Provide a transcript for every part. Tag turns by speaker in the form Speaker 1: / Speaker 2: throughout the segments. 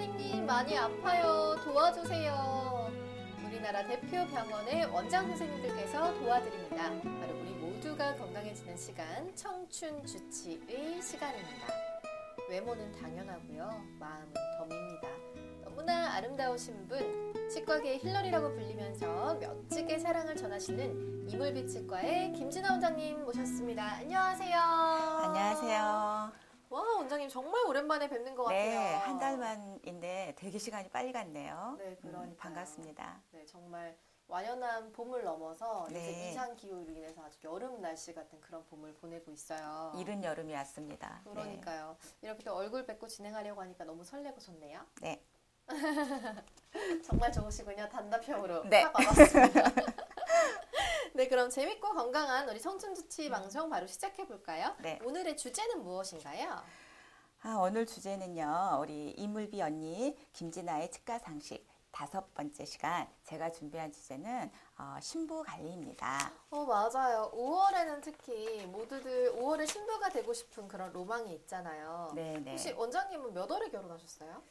Speaker 1: 선생님 많이 아파요. 도와주세요. 우리나라 대표 병원의 원장 선생님들께서 도와드립니다. 바로 우리 모두가 건강해지는 시간, 청춘 주치의 시간입니다. 외모는 당연하고요. 마음은 덤입니다. 너무나 아름다우신 분, 치과계의 힐러리라고 불리면서 멋지게 사랑을 전하시는 이물빛 치과의 김진아 원장님 모셨습니다. 안녕하세요.
Speaker 2: 안녕하세요.
Speaker 1: 와, 원장님 정말 오랜만에 뵙는 것 같아요.
Speaker 2: 네, 한달 만인데 되게 시간이 빨리 갔네요.
Speaker 1: 네,
Speaker 2: 음,
Speaker 1: 그러니까요.
Speaker 2: 반갑습니다.
Speaker 1: 네, 정말 완연한 봄을 넘어서 이제
Speaker 2: 네.
Speaker 1: 이상 기후로 인해서 아주 여름 날씨 같은 그런 봄을 보내고 있어요.
Speaker 2: 이른 여름이 왔습니다. 네.
Speaker 1: 그러니까요. 이렇게 또 얼굴 뵙고 진행하려고 하니까 너무 설레고 좋네요.
Speaker 2: 네.
Speaker 1: 정말 좋으시군요. 단답형으로
Speaker 2: 네.
Speaker 1: 딱 와봤습니다. 네, 그럼 재밌고 건강한 우리 청춘주치 방송 바로 시작해 볼까요?
Speaker 2: 네.
Speaker 1: 오늘의 주제는 무엇인가요?
Speaker 2: 아, 오늘 주제는요. 우리 이물비 언니 김진아의 치과 상식 다섯 번째 시간 제가 준비한 주제는 어, 신부 관리입니다.
Speaker 1: 어, 맞아요. 5월에는 특히 모두들 5월에 신부가 되고 싶은 그런 로망이 있잖아요.
Speaker 2: 네, 네.
Speaker 1: 혹시 원장님은 몇 월에 결혼하셨어요?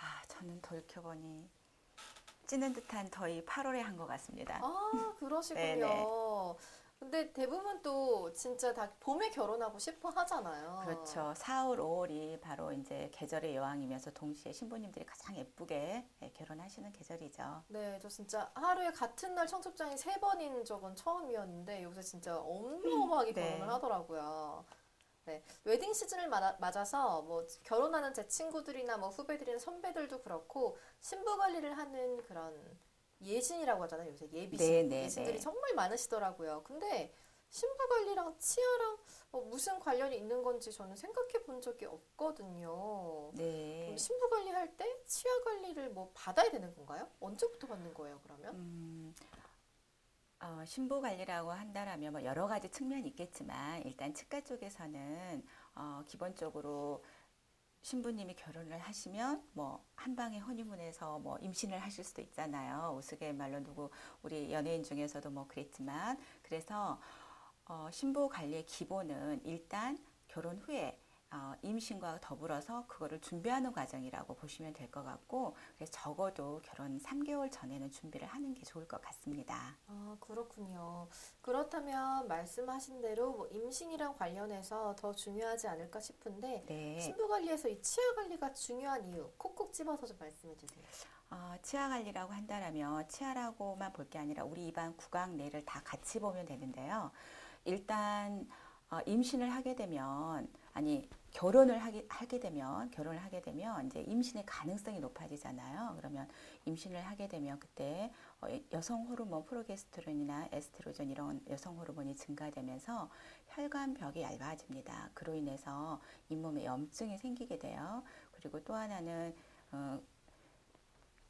Speaker 2: 아, 저는 돌켜보니 찌는 듯한 더위 8월에 한 것 같습니다.
Speaker 1: 아, 그러시군요. 근데 대부분 또 진짜 다 봄에 결혼하고 싶어 하잖아요.
Speaker 2: 그렇죠. 4월, 5월이 바로 이제 계절의 여왕이면서 동시에 신부님들이 가장 예쁘게 예, 결혼하시는 계절이죠.
Speaker 1: 네, 저 진짜 하루에 같은 날 청첩장이 세 번인 적은 처음이었는데 요새 진짜 어마어마하게
Speaker 2: 네.
Speaker 1: 결혼을 하더라고요. 네, 웨딩 시즌을 마- 맞아서 뭐 결혼하는 제 친구들이나 뭐 후배들이나 선배들도 그렇고 신부 관리를 하는 그런 예신이라고 하잖아요. 요새 예비신
Speaker 2: 네, 네,
Speaker 1: 예신들이
Speaker 2: 네.
Speaker 1: 정말 많으시더라고요. 근데 신부 관리랑 치아랑 뭐 무슨 관련이 있는 건지 저는 생각해 본 적이 없거든요.
Speaker 2: 네.
Speaker 1: 그럼 신부 관리할 때 치아 관리를 뭐 받아야 되는 건가요? 언제부터 받는 거예요, 그러면?
Speaker 2: 음, 어, 신부 관리라고 한다라면 뭐 여러 가지 측면이 있겠지만 일단 치과 쪽에서는 어, 기본적으로 신부님이 결혼을 하시면 뭐 한방에 허니문에서 뭐 임신을 하실 수도 있잖아요. 우스갯말로 누구 우리 연예인 중에서도 뭐 그랬지만 그래서 어, 신부 관리의 기본은 일단 결혼 후에 어, 임신과 더불어서 그거를 준비하는 과정이라고 보시면 될 것 같고 그래서 적어도 결혼 3개월 전에는 준비를 하는 게 좋을 것 같습니다.
Speaker 1: 아, 그렇군요. 그렇다면 말씀하신 대로 뭐 임신이랑 관련해서 더 중요하지 않을까 싶은데
Speaker 2: 네.
Speaker 1: 신부 관리에서 이 치아 관리가 중요한 이유 콕콕 집어서 좀 말씀해 주세요.
Speaker 2: 어, 치아 관리라고 한다라면 치아라고만 볼 게 아니라 우리 입안 구강 내를 다 같이 보면 되는데요. 일단 어, 임신을 하게 되면 아니 결혼을 하게, 하게 되면 결혼을 하게 되면 이제 임신의 가능성이 높아지잖아요. 그러면 임신을 하게 되면 그때 어, 여성 호르몬 프로게스테론이나 에스트로겐 이런 여성 호르몬이 증가되면서 혈관벽이 얇아집니다. 그로 인해서 잇몸에 염증이 생기게 돼요. 그리고 또 하나는 어,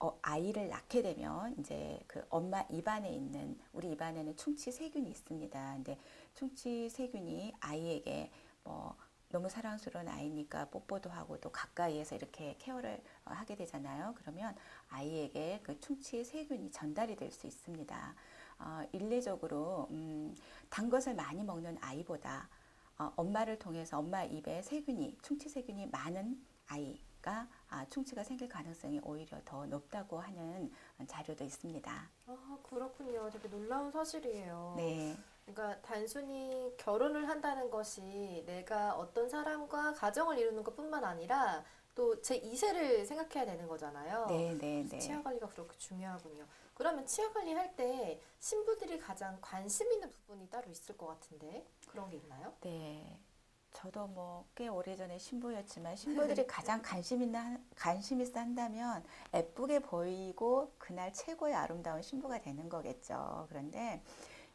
Speaker 2: 어, 아이를 낳게 되면 이제 그 엄마 입안에 있는 우리 입안에는 충치 세균이 있습니다. 근데 충치 세균이 아이에게 뭐 너무 사랑스러운 아이니까 뽀뽀도 하고 또 가까이에서 이렇게 케어를 어, 하게 되잖아요. 그러면 아이에게 그 충치 세균이 전달이 될 수 있습니다. 어, 일례적으로 음, 단 것을 많이 먹는 아이보다 어, 엄마를 통해서 엄마 입에 세균이 충치 세균이 많은 아이가 아, 충치가 생길 가능성이 오히려 더 높다고 하는 자료도 있습니다.
Speaker 1: 아, 그렇군요. 되게 놀라운 사실이에요.
Speaker 2: 네,
Speaker 1: 그러니까 단순히 결혼을 한다는 것이 내가 어떤 사람과 가정을 이루는 것뿐만 아니라 또 제 2세를 생각해야 되는 거잖아요.
Speaker 2: 네, 네, 네.
Speaker 1: 치아 관리가 그렇게 중요하군요. 그러면 치아 관리 할 때 신부들이 가장 관심 있는 부분이 따로 있을 것 같은데 그런 게 있나요?
Speaker 2: 네. 저도 뭐 꽤 오래전에 신부였지만 신부들이 가장 관심 있나 관심 있어 한다면 예쁘게 보이고 그날 최고의 아름다운 신부가 되는 거겠죠. 그런데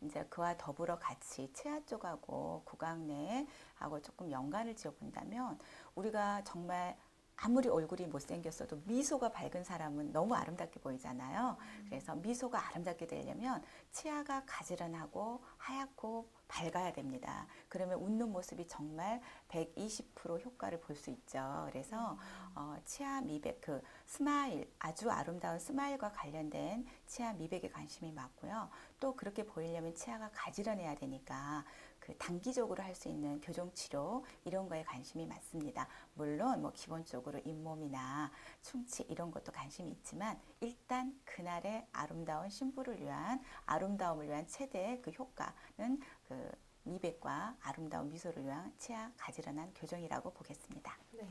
Speaker 2: 이제 그와 더불어 같이 치아 쪽하고 구강내하고 조금 연관을 지어 본다면 우리가 정말 아무리 얼굴이 못생겼어도 미소가 밝은 사람은 너무 아름답게 보이잖아요. 그래서 미소가 아름답게 되려면 치아가 가지런하고 하얗고 밝아야 됩니다. 그러면 웃는 모습이 정말 120% 효과를 볼 수 있죠. 그래서 어, 치아 미백, 그 smile, 아주 아름다운 smile과 관련된 치아 미백에 관심이 많고요. 또 그렇게 보이려면 치아가 가지런해야 되니까 그 단기적으로 할 수 있는 교정 치료 이런 거에 관심이 많습니다. 물론 뭐 기본적으로 잇몸이나 충치 이런 것도 관심이 있지만 일단 그날의 아름다운 신부를 위한 아름다움을 위한 최대의 그 효과는 그 미백과 아름다운 미소를 위한 치아 가지런한 교정이라고 보겠습니다.
Speaker 1: 네.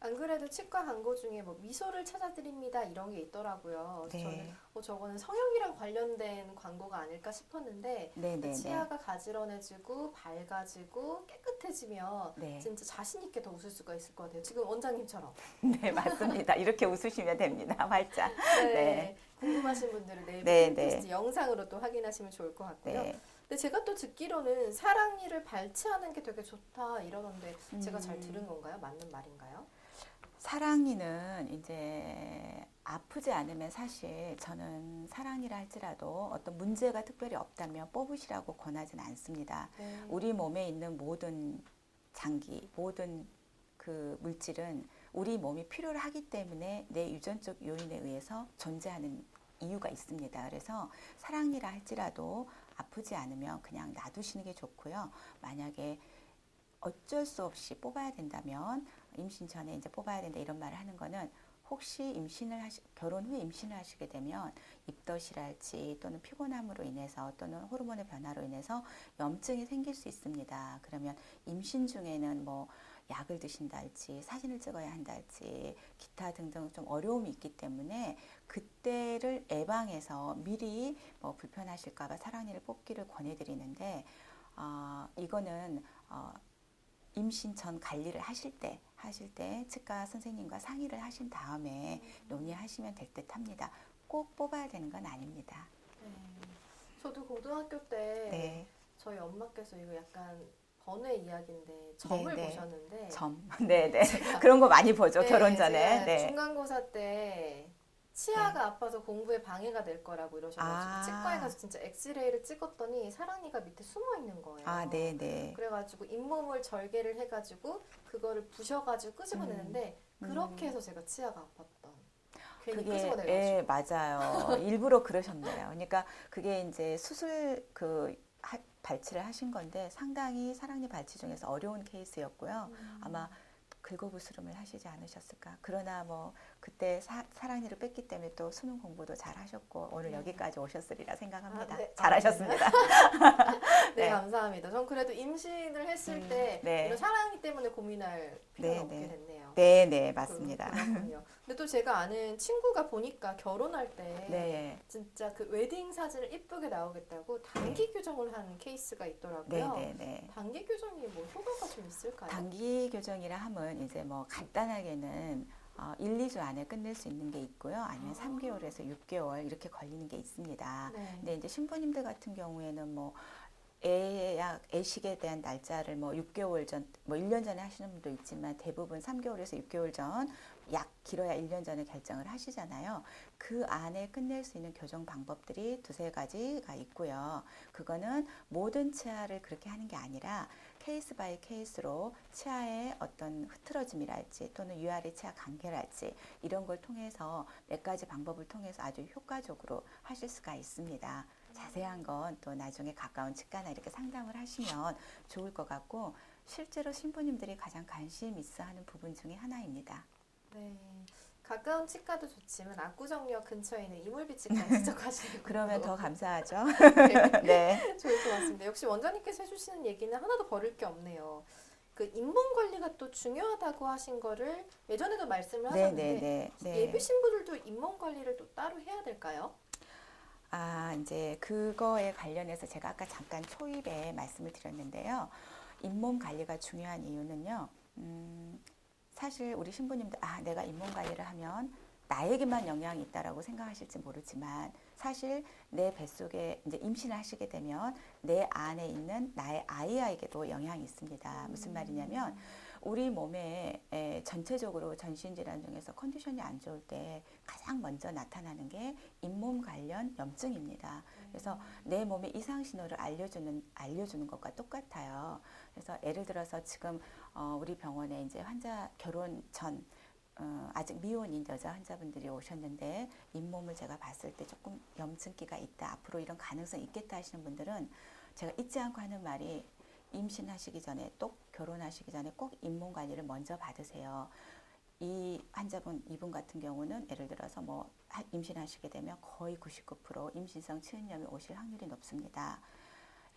Speaker 1: 안 그래도 치과 광고 중에 뭐 미소를 찾아드립니다 이런 게 있더라고요. 그래서 저는
Speaker 2: 네,
Speaker 1: 어, 저거는 성형이랑 관련된 광고가 아닐까 싶었는데
Speaker 2: 네, 네, 네.
Speaker 1: 치아가 가지런해지고 밝아지고 깨끗해지면
Speaker 2: 네.
Speaker 1: 진짜 자신 있게 더 웃을 수가 있을 것 같아요. 지금 원장님처럼.
Speaker 2: 네, 맞습니다. 이렇게 웃으시면 됩니다. 활짝.
Speaker 1: 네.
Speaker 2: 네.
Speaker 1: 궁금하신 분들은 내일
Speaker 2: 네, 네.
Speaker 1: 영상으로 또 확인하시면 좋을 것 같고요.
Speaker 2: 네.
Speaker 1: 근데 제가 또 듣기로는 사랑니를 발치하는 게 되게 좋다 이러던데 제가 잘
Speaker 2: 음.
Speaker 1: 들은 건가요? 맞는 말인가요?
Speaker 2: 사랑니는 이제 아프지 않으면 사실 저는 사랑니라 할지라도 어떤 문제가 특별히 없다면 뽑으시라고 권하진 않습니다.
Speaker 1: 네.
Speaker 2: 우리 몸에 있는 모든 장기, 모든 그 물질은 우리 몸이 필요로 하기 때문에 내 유전적 요인에 의해서 존재하는 이유가 있습니다. 그래서 사랑니라 할지라도 아프지 않으면 그냥 놔두시는 게 좋고요. 만약에 어쩔 수 없이 뽑아야 된다면 임신 전에 이제 뽑아야 된다 이런 말을 하는 거는 혹시 임신을 하시 결혼 후에 임신을 하시게 되면 입덧이랄지 또는 피곤함으로 인해서 또는 호르몬의 변화로 인해서 염증이 생길 수 있습니다. 그러면 임신 중에는 뭐 약을 드신다 할지 사진을 찍어야 한다 할지 기타 등등 좀 어려움이 있기 때문에 그때를 예방해서 미리 뭐 불편하실까봐 사랑니를 뽑기를 권해드리는데 어, 이거는 어, 임신 전 관리를 하실 때 하실 때 치과 선생님과 상의를 하신 다음에 논의하시면 될 듯 합니다. 꼭 뽑아야 되는 건 아닙니다.
Speaker 1: 네. 저도 고등학교 때
Speaker 2: 네,
Speaker 1: 저희 엄마께서 이거 약간 번외 이야기인데 점을
Speaker 2: 네.
Speaker 1: 보셨는데
Speaker 2: 점. 네, 네. 그런 거 많이 보죠.
Speaker 1: 네,
Speaker 2: 결혼 전에. 네.
Speaker 1: 중간고사 때 치아가 아파서 공부에 방해가 될 거라고 이러셔가지고
Speaker 2: 아.
Speaker 1: 치과에 가서 진짜 엑스레이를 찍었더니 사랑니가 밑에 숨어 있는 거예요.
Speaker 2: 아, 네, 네.
Speaker 1: 그래가지고 잇몸을 절개를 해가지고 그거를 부셔가지고 끄집어내는데
Speaker 2: 음.
Speaker 1: 그렇게 해서 제가 치아가 아팠던 괜히
Speaker 2: 그게 예, 맞아요. 일부러 그러셨네요. 그러니까 그게 이제 수술 그 하- 발치를 하신 건데 상당히 사랑니 발치 중에서 어려운 케이스였고요.
Speaker 1: 음.
Speaker 2: 아마 긁어부스름을 하시지 않으셨을까. 그러나 뭐 그때 사, 사랑니를 뺐기 때문에 또 수능 공부도 잘 하셨고 오늘
Speaker 1: 네.
Speaker 2: 여기까지 오셨으리라 생각합니다.
Speaker 1: 아, 네.
Speaker 2: 잘하셨습니다.
Speaker 1: 네,
Speaker 2: 네.
Speaker 1: 감사합니다. 전 그래도 임신을 했을
Speaker 2: 음,
Speaker 1: 때
Speaker 2: 네.
Speaker 1: 이런 사랑니 때문에 고민할 필요가
Speaker 2: 네,
Speaker 1: 없게
Speaker 2: 네.
Speaker 1: 됐네요.
Speaker 2: 네, 네, 맞습니다.
Speaker 1: 그- 그렇군요. 근데 또 제가 아는 친구가 보니까 결혼할 때
Speaker 2: 네,
Speaker 1: 진짜 그 웨딩 사진을 이쁘게 나오겠다고 단기 교정을 한 케이스가
Speaker 2: 네,
Speaker 1: 있더라고요.
Speaker 2: 네, 네.
Speaker 1: 단기 교정이 뭐 효과가 좀 있을까요?
Speaker 2: 단기 교정이라 이제 뭐 간단하게는 어, 1, 2주 안에 끝낼 수 있는 게 있고요. 아니면
Speaker 1: 아.
Speaker 2: 3개월에서 6개월 이렇게 걸리는 게 있습니다.
Speaker 1: 네.
Speaker 2: 근데 이제 신부님들 같은 경우에는 뭐 애약 애식에 대한 날짜를 뭐 6개월 전, 뭐 1년 전에 하시는 분도 있지만 대부분 3개월에서 6개월 전, 약 길어야 1년 전에 결정을 하시잖아요. 그 안에 끝낼 수 있는 교정 방법들이 두세 가지가 있고요. 그거는 모든 치아를 그렇게 하는 게 아니라 case by case로 치아의 어떤 흐트러짐이랄지 또는 위아래 치아 관계랄지 이런 걸 통해서 몇 가지 방법을 통해서 아주 효과적으로 하실 수가 있습니다. 자세한 건 또 나중에 가까운 치과나 이렇게 상담을 하시면 좋을 것 같고 실제로 신부님들이 가장 관심 있어 하는 부분 중에 하나입니다.
Speaker 1: 네. 가까운 치과도 좋지만 압구정역 근처에 있는 이물비 치과 직접 가시는
Speaker 2: 그러면 더 감사하죠.
Speaker 1: 네.
Speaker 2: 네.
Speaker 1: 좋을 것 같습니다. 역시 원장님께서 해주시는 얘기는 하나도 버릴 게 없네요. 그 잇몸 관리가 또 중요하다고 하신 거를 예전에도 말씀을
Speaker 2: 네,
Speaker 1: 하셨는데
Speaker 2: 네, 네. 네.
Speaker 1: 예비 신부들도 잇몸 관리를 또 따로 해야 될까요?
Speaker 2: 아, 이제 그거에 관련해서 제가 아까 잠깐 초입에 말씀을 드렸는데요. 잇몸 관리가 중요한 이유는요. 음, 사실 우리 신부님들 아, 내가 잇몸 관리를 하면 나에게만 영향이 있다라고 생각하실지 모르지만 사실 내 뱃속에 이제 임신을 하시게 되면 내 안에 있는 나의 아이에게도 영향이 있습니다. 무슨 말이냐면 우리 몸에 에, 전체적으로 전신 질환 중에서 컨디션이 안 좋을 때 가장 먼저 나타나는 게 잇몸 관련 염증입니다. 그래서 내 몸의 이상 신호를 알려주는 알려주는 것과 똑같아요. 그래서 예를 들어서 지금 어, 우리 병원에 이제 환자 결혼 전 어, 아직 미혼인 여자 환자분들이 오셨는데 잇몸을 제가 봤을 때 조금 염증기가 있다. 앞으로 이런 가능성이 있겠다 하시는 분들은 제가 잊지 않고 하는 말이 임신하시기 전에 또 결혼하시기 전에 꼭 잇몸 관리를 먼저 받으세요. 이 환자분 이분 같은 경우는 예를 들어서 뭐 하- 임신하시게 되면 거의 99% 임신성 치은염이 오실 확률이 높습니다.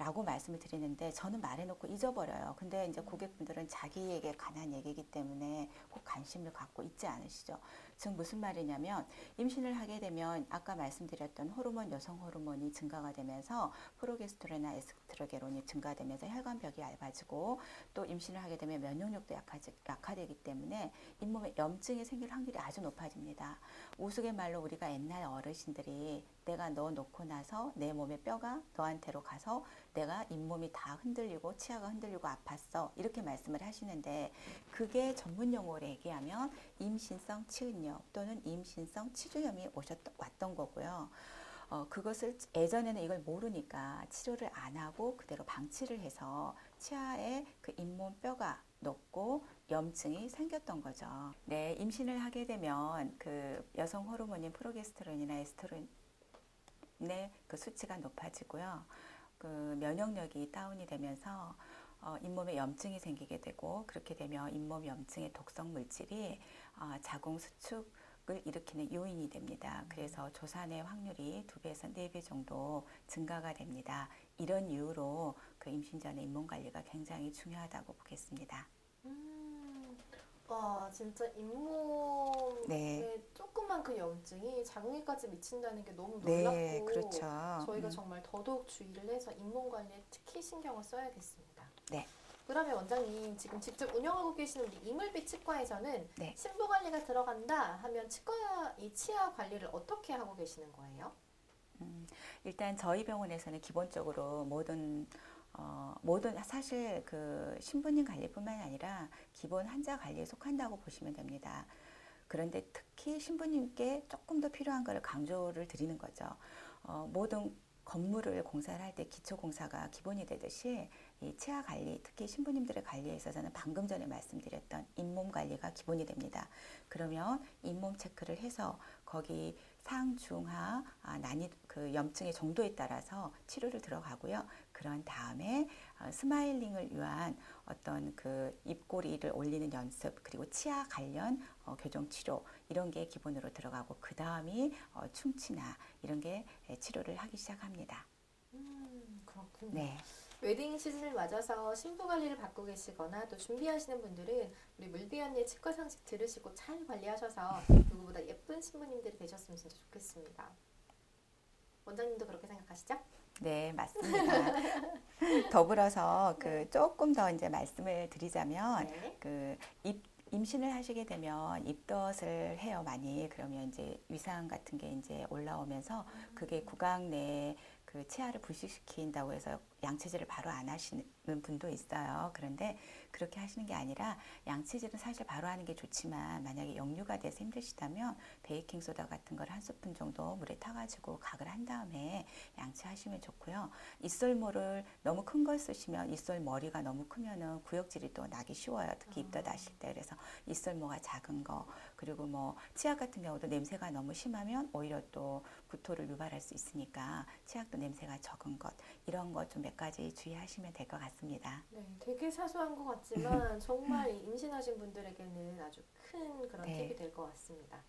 Speaker 2: 라고 말씀을 드리는데 저는 말해놓고 잊어버려요. 근데 이제 고객분들은 자기에게 관한 얘기이기 때문에 꼭 관심을 갖고 있지 않으시죠. 즉 무슨 말이냐면 임신을 하게 되면 아까 말씀드렸던 호르몬 여성 호르몬이 증가가 되면서 프로게스테론이나 에스트로게론이 증가되면서 혈관벽이 얇아지고 또 임신을 하게 되면 면역력도 약하지, 약화되기 때문에 잇몸에 염증이 생길 확률이 아주 높아집니다. 우스갯말로 우리가 옛날 어르신들이 내가 너 놓고 나서 내 몸의 뼈가 너한테로 가서 내가 잇몸이 다 흔들리고 치아가 흔들리고 아팠어 이렇게 말씀을 하시는데 그게 전문 용어로 얘기하면 임신성 치은염 또는 임신성 치주염이 오셨던 왔던 거고요. 어, 그것을 예전에는 이걸 모르니까 치료를 안 하고 그대로 방치를 해서 치아에 그 잇몸 뼈가 높고 염증이 생겼던 거죠. 네, 임신을 하게 되면 그 여성 호르몬인 프로게스테론이나 에스트로 겐의 그 수치가 높아지고요. 그 면역력이 다운이 되면서 어, 잇몸에 염증이 생기게 되고 그렇게 되면 잇몸 염증의 독성 물질이 어, 자궁 수축 을 일으키는 요인이 됩니다. 그래서 조산의 확률이 두 배에서 네 배 정도 증가가 됩니다. 이런 이유로 그 임신 전에 잇몸 관리가 굉장히 중요하다고 보겠습니다.
Speaker 1: 음, 와 진짜 잇몸에
Speaker 2: 네.
Speaker 1: 조그만 그 염증이 자궁에까지 미친다는 게 너무 놀랍고
Speaker 2: 네, 그렇죠.
Speaker 1: 저희가
Speaker 2: 음.
Speaker 1: 정말 더더욱 주의를 해서 잇몸 관리에 특히 신경을 써야겠습니다.
Speaker 2: 네.
Speaker 1: 그러면 원장님 지금 직접 운영하고 계시는 우리 이물빛 치과에서는
Speaker 2: 네.
Speaker 1: 신부 관리가 들어간다 하면 치과 이 치아 관리를 어떻게 하고 계시는 거예요?
Speaker 2: 음, 일단 저희 병원에서는 기본적으로 모든 어, 모든 사실 그 신부님 관리뿐만 아니라 기본 환자 관리에 속한다고 보시면 됩니다. 그런데 특히 신부님께 조금 더 필요한 것을 강조를 드리는 거죠. 어, 모든 건물을 공사를 할 때 기초 공사가 기본이 되듯이 이 치아 관리, 특히 신부님들의 관리에 있어서는 방금 전에 말씀드렸던 잇몸 관리가 기본이 됩니다. 그러면 잇몸 체크를 해서 거기 상, 중하, 아, 난이 그 염증의 정도에 따라서 치료를 들어가고요. 그런 다음에 어, smiling을 위한 어떤 그 입꼬리를 올리는 연습 그리고 치아 관련 어, 교정 치료 이런 게 기본으로 들어가고 그 다음이 어, 충치나 이런 게 예, 치료를 하기 시작합니다.
Speaker 1: 음, 그렇군요.
Speaker 2: 네.
Speaker 1: 웨딩 시즌을 맞아서 신부 관리를 받고 계시거나 또 준비하시는 분들은 우리 물비 언니의 치과 상식 들으시고 잘 관리하셔서 누구보다 예쁜 신부님들이 되셨으면 진짜 좋겠습니다. 원장님도 그렇게 생각하시죠?
Speaker 2: 네, 맞습니다. 더불어서 그 조금 더 이제 말씀을 드리자면
Speaker 1: 네.
Speaker 2: 그 입, 임신을 하시게 되면 입덧을 해요 많이 그러면 이제 위상 같은 게 이제 올라오면서 그게 구강 내에 그 치아를 불식시킨다고 해서 양치질을 바로 안 하시는 분도 있어요. 그런데 그렇게 하시는 게 아니라 양치질은 사실 바로 하는 게 좋지만 만약에 역류가 돼서 힘드시다면 베이킹 소다 같은 걸 한 스푼 정도 물에 타가지고 각을 한 다음에 양치하시면 좋고요. 입술모를 너무 큰 걸 쓰시면 입술 머리가 너무 크면은 구역질이 또 나기 쉬워요. 특히 입덧 하실 때 그래서 입술모가 작은 거 그리고 뭐 치약 같은 경우도 냄새가 너무 심하면 오히려 또 구토를 유발할 수 있으니까 치약도 냄새가 적은 것 이런 것좀 몇 가지 주의하시면 될 것 같습니다.
Speaker 1: 네, 되게 사소한 것 같지만 정말 이 임신하신 분들에게는 아주 큰 그런
Speaker 2: 네.
Speaker 1: 팁이 될 것 같습니다.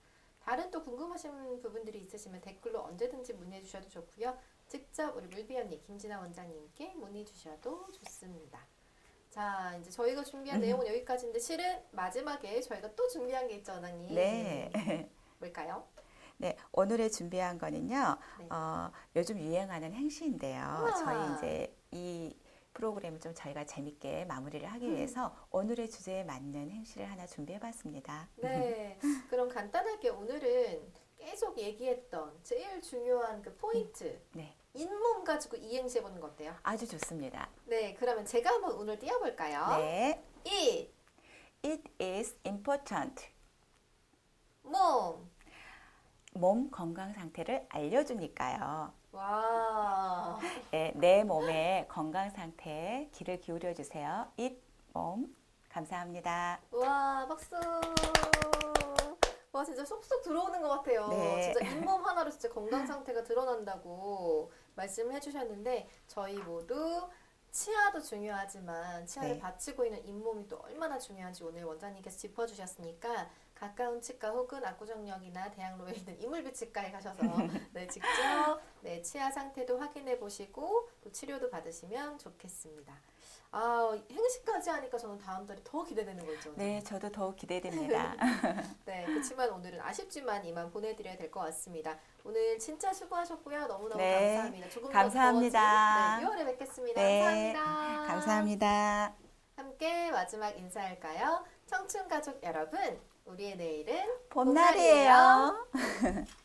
Speaker 1: 다른 또 궁금하신 부분들이 있으시면 댓글로 언제든지 문의해 주셔도 좋고요. 직접 우리 물비 언니 김진아 원장님께 문의 주셔도 좋습니다. 자, 이제 저희가 준비한
Speaker 2: 음.
Speaker 1: 내용은 여기까지인데 실은 마지막에 저희가 또 준비한 게 있죠, 원장님.
Speaker 2: 네.
Speaker 1: 뭘까요?
Speaker 2: 네, 오늘의 준비한 거는요.
Speaker 1: 네.
Speaker 2: 어, 요즘 유행하는 행시인데요.
Speaker 1: 우와.
Speaker 2: 저희 이제 이 프로그램을 좀 저희가 재밌게 마무리를 하기
Speaker 1: 음.
Speaker 2: 위해서 오늘의 주제에 맞는 행시를 하나 준비해봤습니다.
Speaker 1: 네. 그럼 간단하게 오늘은 계속 얘기했던 제일 중요한 그 포인트.
Speaker 2: 네,
Speaker 1: 잇몸 가지고 이행시 해보는 거 어때요?
Speaker 2: 아주 좋습니다.
Speaker 1: 네, 그러면 제가 한번 운을 띄워볼까요?
Speaker 2: 네,
Speaker 1: 잇,
Speaker 2: it is important.
Speaker 1: 몸.
Speaker 2: 몸 건강 상태를 알려주니까요.
Speaker 1: 와.
Speaker 2: 네, 내 몸의 건강 상태에 귀를 기울여 주세요. it 몸 감사합니다.
Speaker 1: 와, 박수. 와, 진짜 쏙쏙 들어오는 것 같아요.
Speaker 2: 네.
Speaker 1: 진짜 잇몸 하나로 진짜 건강 상태가 드러난다고 말씀을 해주셨는데, 저희 모두 치아도 중요하지만 치아를
Speaker 2: 네.
Speaker 1: 받치고 있는 잇몸이 또 얼마나 중요한지 오늘 원장님께서 짚어주셨으니까 가까운 치과 혹은 압구정역이나 대학로에 있는 이물비 치과에 가셔서 네, 직접 네, 치아 상태도 확인해 보시고 또 치료도 받으시면 좋겠습니다. 아, 행시까지 하니까 저는 다음 달이 더 기대되는 거 있죠.
Speaker 2: 네, 저도 더욱 기대됩니다.
Speaker 1: 네, 그렇지만 오늘은 아쉽지만 이만 보내드려야 될 것 같습니다. 오늘 진짜 수고하셨고요. 너무너무
Speaker 2: 네,
Speaker 1: 감사합니다. 조금
Speaker 2: 감사합니다.
Speaker 1: 더 네, 6월에 뵙겠습니다.
Speaker 2: 네,
Speaker 1: 감사합니다.
Speaker 2: 감사합니다.
Speaker 1: 함께 마지막 인사할까요? 청춘 가족 여러분, 우리의 내일은
Speaker 2: 봄날이에요.